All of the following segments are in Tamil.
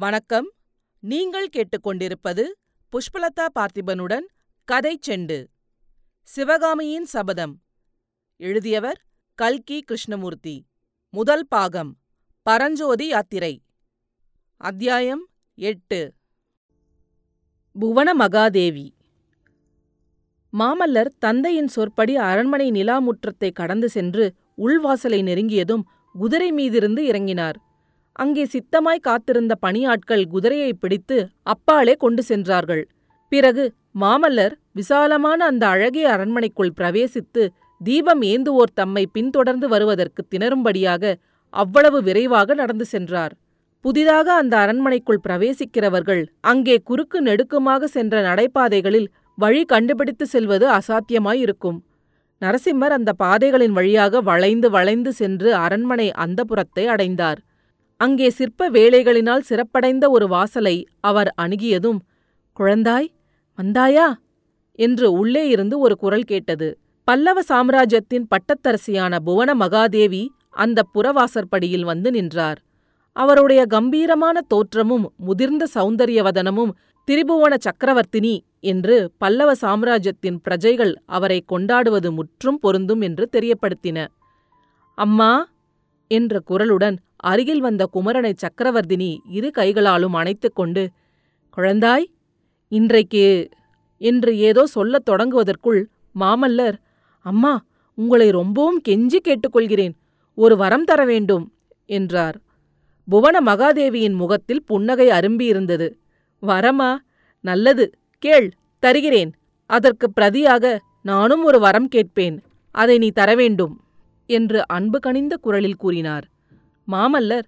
வணக்கம். நீங்கள் கேட்டுக்கொண்டிருப்பது புஷ்பலதா பார்த்திபனுடன் கதை செண்டு. சிவகாமியின் சபதம். எழுதியவர் கல்கி கிருஷ்ணமூர்த்தி. முதல் பாகம். பரஞ்சோதி யாத்திரை. அத்தியாயம் எட்டு. புவன மகாதேவி. மாமல்லர் தந்தையின் சொற்படி அரண்மனை நிலாமுற்றத்தை கடந்து சென்று உள்வாசலை நெருங்கியதும் குதிரை மீதிருந்து இறங்கினார். அங்கே சித்தமாய் காத்திருந்த பணியாட்கள் குதிரையை பிடித்து அப்பாலே கொண்டு சென்றார்கள். பிறகு மாமல்லர் விசாலமான அந்த அழகிய அரண்மனைக்குள் பிரவேசித்து தீபம் ஏந்துவோர் தம்மை பின்தொடர்ந்து வருவதற்கு திணறும்படியாக அவ்வளவு விரைவாக நடந்து சென்றார். புதிதாக அந்த அரண்மனைக்குள் பிரவேசிக்கிறவர்கள் அங்கே குறுக்கு நெடுக்குமாக சென்ற நடைபாதைகளில் வழி கண்டுபிடித்து செல்வது அசாத்தியமாயிருக்கும். நரசிம்மர் அந்த பாதைகளின் வழியாக வளைந்து வளைந்து சென்று அரண்மனை அந்தபுரத்தை அடைந்தார். அங்கே சிற்ப வேலைகளினால் சிறப்படைந்த ஒரு வாசலை அவர் அணுகியதும் குழந்தாய் வந்தாயா என்று உள்ளே இருந்து ஒரு குரல் கேட்டது. பல்லவ சாம்ராஜ்யத்தின் பட்டத்தரசியான புவன மகாதேவி அந்த புறவாசற்படியில் வந்து நின்றார். அவருடைய கம்பீரமான தோற்றமும் முதிர்ந்த சௌந்தரியவதனமும் திரிபுவன சக்கரவர்த்தினி என்று பல்லவ சாம்ராஜ்யத்தின் பிரஜைகள் அவரை கொண்டாடுவது முற்றும் பொருந்தும் என்று தெரியப்படுத்தின. அம்மா என்ற குரலுடன் அருகில் வந்த குமரனை சக்கரவர்த்தினி இரு கைகளாலும் அணைத்துக் கொண்டு குழந்தாய் இன்றைக்கு என்று ஏதோ சொல்லத் தொடங்குவதற்குள் மாமல்லர் அம்மா உங்களை ரொம்பவும் கெஞ்சி கேட்டுக்கொள்கிறேன். ஒரு வரம் தர வேண்டும் என்றார். புவன மகாதேவியின் முகத்தில் புன்னகை அரும்பியிருந்தது. வரமா நல்லது. கேள் தருகிறேன். அதற்கு பிரதியாக நானும் ஒரு வரம் கேட்பேன். அதை நீ தர வேண்டும் என்று அன்பு கனிந்த குரலில் கூறினார். மாமல்லர்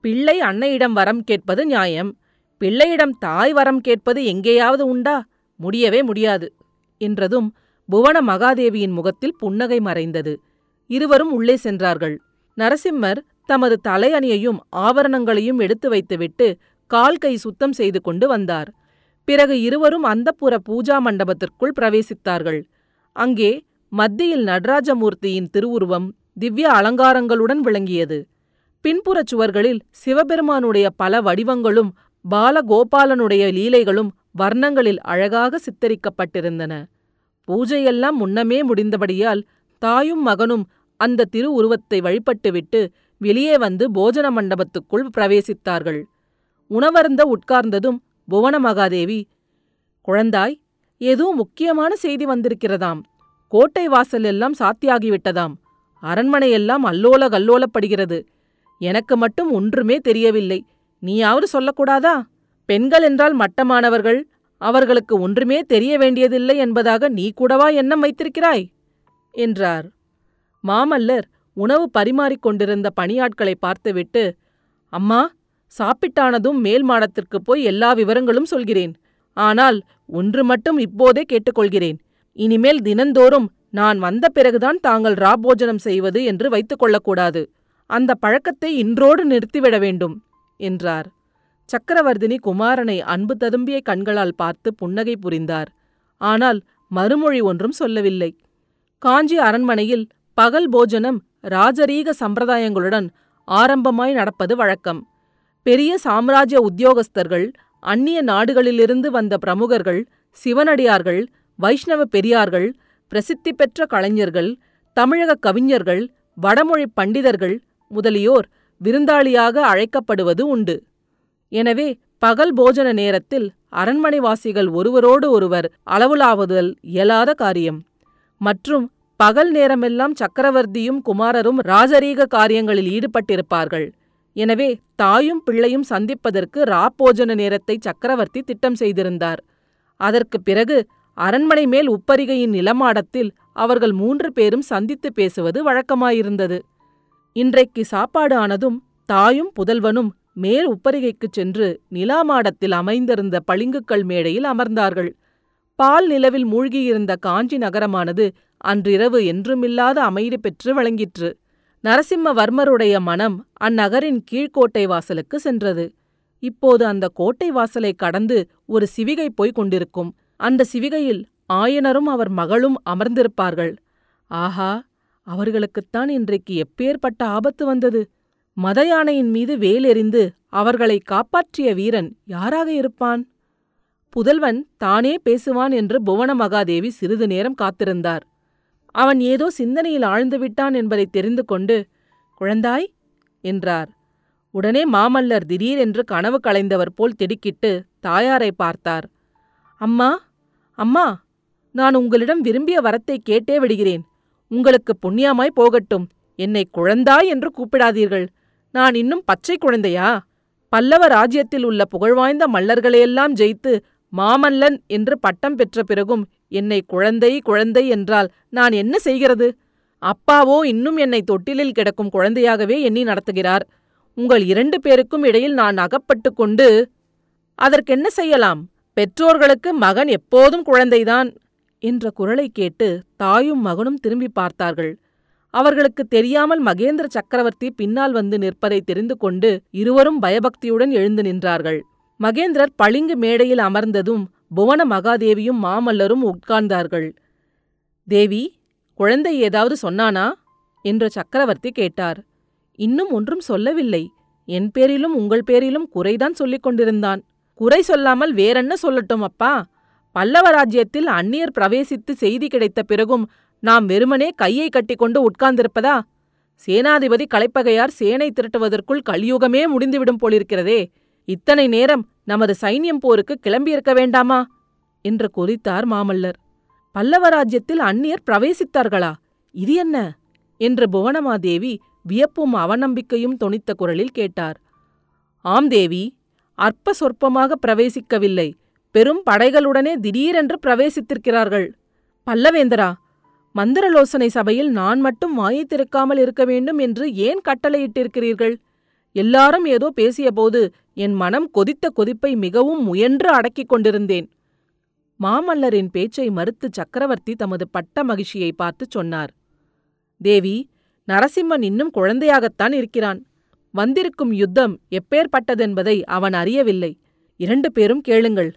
பிள்ளை அன்னையிடம் வரம் கேட்பது நியாயம் பிள்ளையிடம் தாய் வரம் கேட்பது எங்கேயாவது உண்டா? முடியவே முடியாது என்றதும் புவன மகாதேவியின் முகத்தில் புன்னகை மறைந்தது. இருவரும் உள்ளே சென்றார்கள். நரசிம்மர் தமது தலையணியையும் ஆபரணங்களையும் எடுத்து வைத்துவிட்டு கால் கை சுத்தம் செய்து கொண்டு வந்தார். பிறகு இருவரும் அந்தப்புற பூஜா மண்டபத்திற்குள் பிரவேசித்தார்கள். அங்கே மத்தியில் நடராஜமூர்த்தியின் திருவுருவம் திவ்ய அலங்காரங்களுடன் விளங்கியது. பின்புறச் சுவர்களில் சிவபெருமானுடைய பல வடிவங்களும் பாலகோபாலனுடைய லீலைகளும் வர்ணங்களில் அழகாக சித்தரிக்கப்பட்டிருந்தன. பூஜையெல்லாம் முன்னமே முடிந்தபடியால் தாயும் மகனும் அந்த திருவுருவத்தை வழிபட்டுவிட்டு வெளியே வந்து போஜன மண்டபத்துக்குள் பிரவேசித்தார்கள். உணவருந்த உட்கார்ந்ததும் புவன மகாதேவி குழந்தாய் ஏதோ முக்கியமான செய்தி வந்திருக்கிறதாம். கோட்டை வாசல் எல்லாம் சாத்தியாகிவிட்டதாம். அரண்மனையெல்லாம் அல்லோல கல்லோலப்படுகிறது. எனக்கு மட்டும் ஒன்றுமே தெரியவில்லை. நீயாவது சொல்லக்கூடாதா? பெண்கள் என்றால் மட்டமானவர்கள் அவர்களுக்கு ஒன்றுமே தெரிய வேண்டியதில்லை என்பதாக நீ கூடவா எண்ணம் வைத்திருக்கிறாய்? என்றார். மாமல்லர் உணவு பரிமாறிக் கொண்டிருந்த பணியாட்களை பார்த்துவிட்டு அம்மா சாப்பிட்டானதும் மேல் மாடத்திற்குப் போய் எல்லா விவரங்களும் சொல்கிறேன். ஆனால் ஒன்று மட்டும் இப்போதே கேட்டுக்கொள்கிறேன். இனிமேல் தினந்தோறும் நான் வந்த பிறகுதான் தாங்கள் ராபோஜனம் செய்வது என்று வைத்துக் கொள்ளக்கூடாது. அந்த பழக்கத்தை இன்றோடு நிறுத்திவிட வேண்டும் என்றார். சக்கரவர்த்தினி குமாரனை அன்பு ததும்பிய கண்களால் பார்த்து புன்னகை புரிந்தார். ஆனால் மறுமொழி ஒன்றும் சொல்லவில்லை. காஞ்சி அரண்மனையில் பகல் போஜனம் ராஜரீக சம்பிரதாயங்களுடன் ஆரம்பமாய் நடப்பது வழக்கம். பெரிய சாம்ராஜ்ய உத்தியோகஸ்தர்கள் அந்நிய நாடுகளிலிருந்து வந்த பிரமுகர்கள் சிவனடியார்கள் வைஷ்ணவ பெரியார்கள் பிரசித்தி பெற்ற கலைஞர்கள் தமிழக கவிஞர்கள் வடமொழி பண்டிதர்கள் முதலியோர் விருந்தாளியாக அழைக்கப்படுவது உண்டு. எனவே பகல் போஜன நேரத்தில் அரண்மனைவாசிகள் ஒருவரோடு ஒருவர் அளவுலாவுதல் இயலாத காரியம். மற்றும் பகல் நேரமெல்லாம் சக்கரவர்த்தியும் குமாரரும் ராஜரீக காரியங்களில் ஈடுபட்டிருப்பார்கள். எனவே தாயும் பிள்ளையும் சந்திப்பதற்கு ராப்போஜன நேரத்தை சக்கரவர்த்தி திட்டம் செய்திருந்தார். அதற்குப் பிறகு அரண்மனை மேல் உப்பரிகையின் நிலமாடத்தில் அவர்கள் மூன்று பேரும் சந்தித்து பேசுவது வழக்கமாயிருந்தது. இன்றைக்கு சாப்பாடு ஆனதும் தாயும் புதல்வனும் மேல் உப்பரிகைக்குச் சென்று நிலாமாடத்தில் அமைந்திருந்த பளிங்குக்கல் மேடையில் அமர்ந்தார்கள். பால் நிலவில் மூழ்கியிருந்த காஞ்சி நகரமானது அன்றிரவு என்றுமில்லாத அமைதி பெற்று வழங்கிற்று. நரசிம்மவர்மருடைய மனம் அந்நகரின் கீழ்க்கோட்டை வாசலுக்கு சென்றது. இப்போது அந்த கோட்டை வாசலை கடந்து ஒரு சிவிகை போய்க் கொண்டிருக்கும். அந்த சிவிகையில் ஆயனரும் அவர் மகளும் அமர்ந்திருப்பார்கள். ஆஹா! அவர்களுக்குத்தான் இன்றைக்கு எப்பேற்பட்ட ஆபத்து வந்தது. மத யானையின் மீது வேலெறிந்து அவர்களை காப்பாற்றிய வீரன் யாராக இருப்பான்? புதல்வன் தானே பேசுவான் என்று புவன மகாதேவி சிறிது நேரம் காத்திருந்தார். அவன் ஏதோ சிந்தனையில் ஆழ்ந்துவிட்டான் என்பதை தெரிந்து கொண்டு குழந்தாய் என்றார். உடனே மாமல்லர் திடீரென்று கனவு களைந்தவர் போல் திடுக்கிட்டு தாயாரை பார்த்தார். அம்மா அம்மா நான் உங்களிடம் விரும்பிய வரத்தை கேட்டே விடுகிறேன். உங்களுக்கு புண்ணியமாய் போகட்டும். என்னை குழந்தாய் என்று கூப்பிடாதீர்கள். நான் இன்னும் பச்சை குழந்தையா? பல்லவ ராஜ்யத்தில் உள்ள புகழ்வாய்ந்த மல்லர்களையெல்லாம் ஜெயித்து மாமல்லன் என்று பட்டம் பெற்ற பிறகும் என்னை குழந்தை குழந்தை என்றால் நான் என்ன செய்கிறது? அப்பாவோ இன்னும் என்னை தொட்டிலில் கிடக்கும் குழந்தையாகவே எண்ணி நடத்துகிறார். உங்கள் இரண்டு பேருக்கும் இடையில் நான் அகப்பட்டு கொண்டு அதற்கென்ன செய்யலாம்? பெற்றோர்களுக்கு மகன் எப்போதும் குழந்தைதான். என்ற குரலை கேட்டு தாயும் மகனும் திரும்பி பார்த்தார்கள். அவர்களுக்கு தெரியாமல் மகேந்திர சக்கரவர்த்தி பின்னால் வந்து நிற்பதை தெரிந்து கொண்டு இருவரும் பயபக்தியுடன் எழுந்து நின்றார்கள். மகேந்திரர் பளிங்கு மேடையில் அமர்ந்ததும் புவன மகாதேவியும் மாமல்லரும் உட்கார்ந்தார்கள். தேவி குழந்தை ஏதாவது சொன்னானா? என்று சக்கரவர்த்தி கேட்டார். இன்னும் ஒன்றும் சொல்லவில்லை. என் பேரிலும் உங்கள் பேரிலும் குறைதான் சொல்லிக் கொண்டிருந்தான். குறை சொல்லாமல் வேறென்ன சொல்லட்டும் அப்பா? பல்லவ ராஜ்யத்தில் அந்நியர் பிரவேசித்து செய்தி கிடைத்த பிறகும் நாம் வெறுமனே கையை கட்டிக்கொண்டு உட்கார்ந்திருப்பதா? சேனாதிபதி கலைப்பகையார் சேனை திரட்டுவதற்குள் கலியுகமே முடிந்துவிடும் போலிருக்கிறதே. இத்தனை நேரம் நமது சைன்யம் போருக்கு கிளம்பியிருக்க வேண்டாமா? என்று கொதித்தார் மாமல்லர். பல்லவ ராஜ்யத்தில் அந்நியர் பிரவேசித்தார்களா? இது என்ன? என்று புவனமாதேவி வியப்பும் அவநம்பிக்கையும் தொனித்த குரலில் கேட்டார். ஆம் தேவி. அற்ப சொற்பமாக பிரவேசிக்கவில்லை. பெரும் படைகளுடனே திடீரென்று பிரவேசித்திருக்கிறார்கள். பல்லவேந்தரா மந்திரலோசனை சபையில் நான் மட்டும் வாயை திறக்காமல் இருக்க வேண்டும் என்று ஏன் கட்டளையிட்டிருக்கிறீர்கள்? எல்லாரும் ஏதோ பேசியபோது என் மனம் கொதித்த கொதிப்பை மிகவும் முயன்று அடக்கிக் கொண்டிருந்தேன். மாமல்லரின் பேச்சை மறுத்து சக்கரவர்த்தி தமது பட்ட மகிழ்ச்சியை பார்த்துச் சொன்னார். தேவி நரசிம்மன் இன்னும் குழந்தையாகத்தான் இருக்கிறான். வந்திருக்கும் யுத்தம் எப்பேற்பட்டதென்பதை அவன் அறியவில்லை. இரண்டு பேரும் கேளுங்கள்.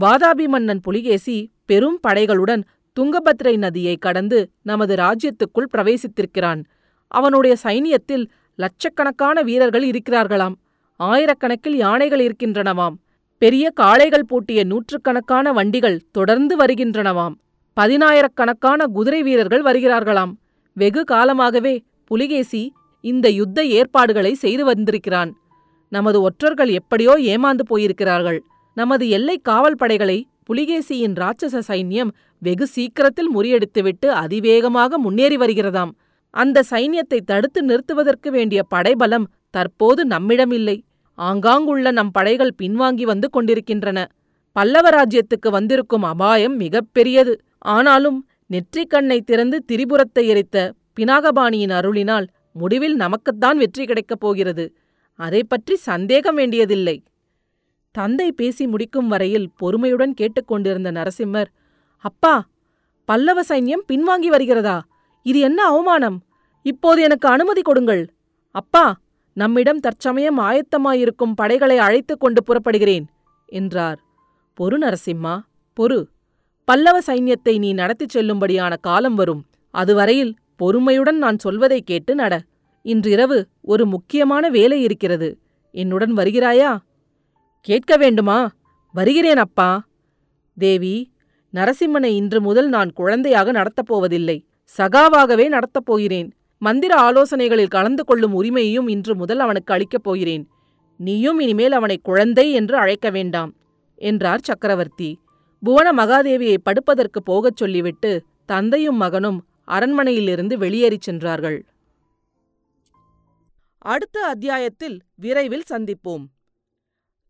வாதாபி மன்னன் புலிகேசி பெரும் படைகளுடன் துங்கபத்ரை நதியை கடந்து நமது ராஜ்யத்துக்குள் பிரவேசித்திருக்கிறான். அவனுடைய சைனியத்தில் லட்சக்கணக்கான வீரர்கள் இருக்கிறார்களாம். ஆயிரக்கணக்கில் யானைகள் இருக்கின்றனவாம். பெரிய காளைகள் பூட்டிய நூற்றுக்கணக்கான வண்டிகள் தொடர்ந்து வருகின்றனவாம். பதினாயிரக்கணக்கான குதிரை வீரர்கள் வருகிறார்களாம். வெகு காலமாகவே புலிகேசி இந்த யுத்த ஏற்பாடுகளை செய்து வந்திருக்கிறான். நமது ஒற்றர்கள் எப்படியோ ஏமாந்து போயிருக்கிறார்கள். நமது எல்லை காவல் படைகளை புலிகேசியின் ராட்சச சைன்யம் வெகு சீக்கிரத்தில் முறியடித்துவிட்டு அதிவேகமாக முன்னேறி வருகிறதாம். அந்த சைன்யத்தை தடுத்து நிறுத்துவதற்கு வேண்டிய படைபலம் தற்போது நம்மிடமில்லை. ஆங்காங்குள்ள நம் படைகள் பின்வாங்கி வந்து கொண்டிருக்கின்றன. பல்லவ ராஜ்யத்துக்கு வந்திருக்கும் அபாயம் மிகப்பெரியது. ஆனாலும் நெற்றிக் கண்ணை திறந்து திரிபுரத்தை எரித்த பினாகபாணியின் அருளினால் முடிவில் நமக்குத்தான் வெற்றி கிடைக்கப் போகிறது. அதை பற்றி சந்தேகம் வேண்டியதில்லை. தந்தை பேசி முடிக்கும் வரையில் பொறுமையுடன் கேட்டுக்கொண்டிருந்த நரசிம்மர் அப்பா பல்லவ சைன்யம் பின்வாங்கி வருகிறதா? இது என்ன அவமானம்? இப்போது எனக்கு அனுமதி கொடுங்கள். அப்பா நம்மிடம் தற்சமயம் ஆயத்தமாயிருக்கும் படைகளை அழைத்துக் கொண்டு புறப்படுகிறேன் என்றார். பொறு நரசிம்மா பொறு. பல்லவ சைன்யத்தை நீ நடத்திச் செல்லும்படியான காலம் வரும். அதுவரையில் பொறுமையுடன் நான் சொல்வதை கேட்டு நட. இன்றிரவு ஒரு முக்கியமான வேலை இருக்கிறது. என்னுடன் வருகிறாயா? கேட்க வேண்டுமா? வருகிறேன் அப்பா. தேவி நரசிம்மனை இன்று முதல் நான் குழந்தையாக நடத்தப் போவதில்லை. சகாவாகவே நடத்தப் போகிறேன். மந்திர ஆலோசனைகளில் கலந்து கொள்ளும் உரிமையையும் இன்று முதல் அவனுக்கு அளிக்கப் போகிறேன். நீயும் இனிமேல் அவனை குழந்தை என்று அழைக்க வேண்டாம் என்றார் சக்கரவர்த்தி. புவன மகாதேவியை படுப்பதற்கு போகச் சொல்லிவிட்டு தந்தையும் மகனும் அரண்மனையிலிருந்து வெளியேறிச் சென்றார்கள். அடுத்த அத்தியாயத்தில் விரைவில் சந்திப்போம்.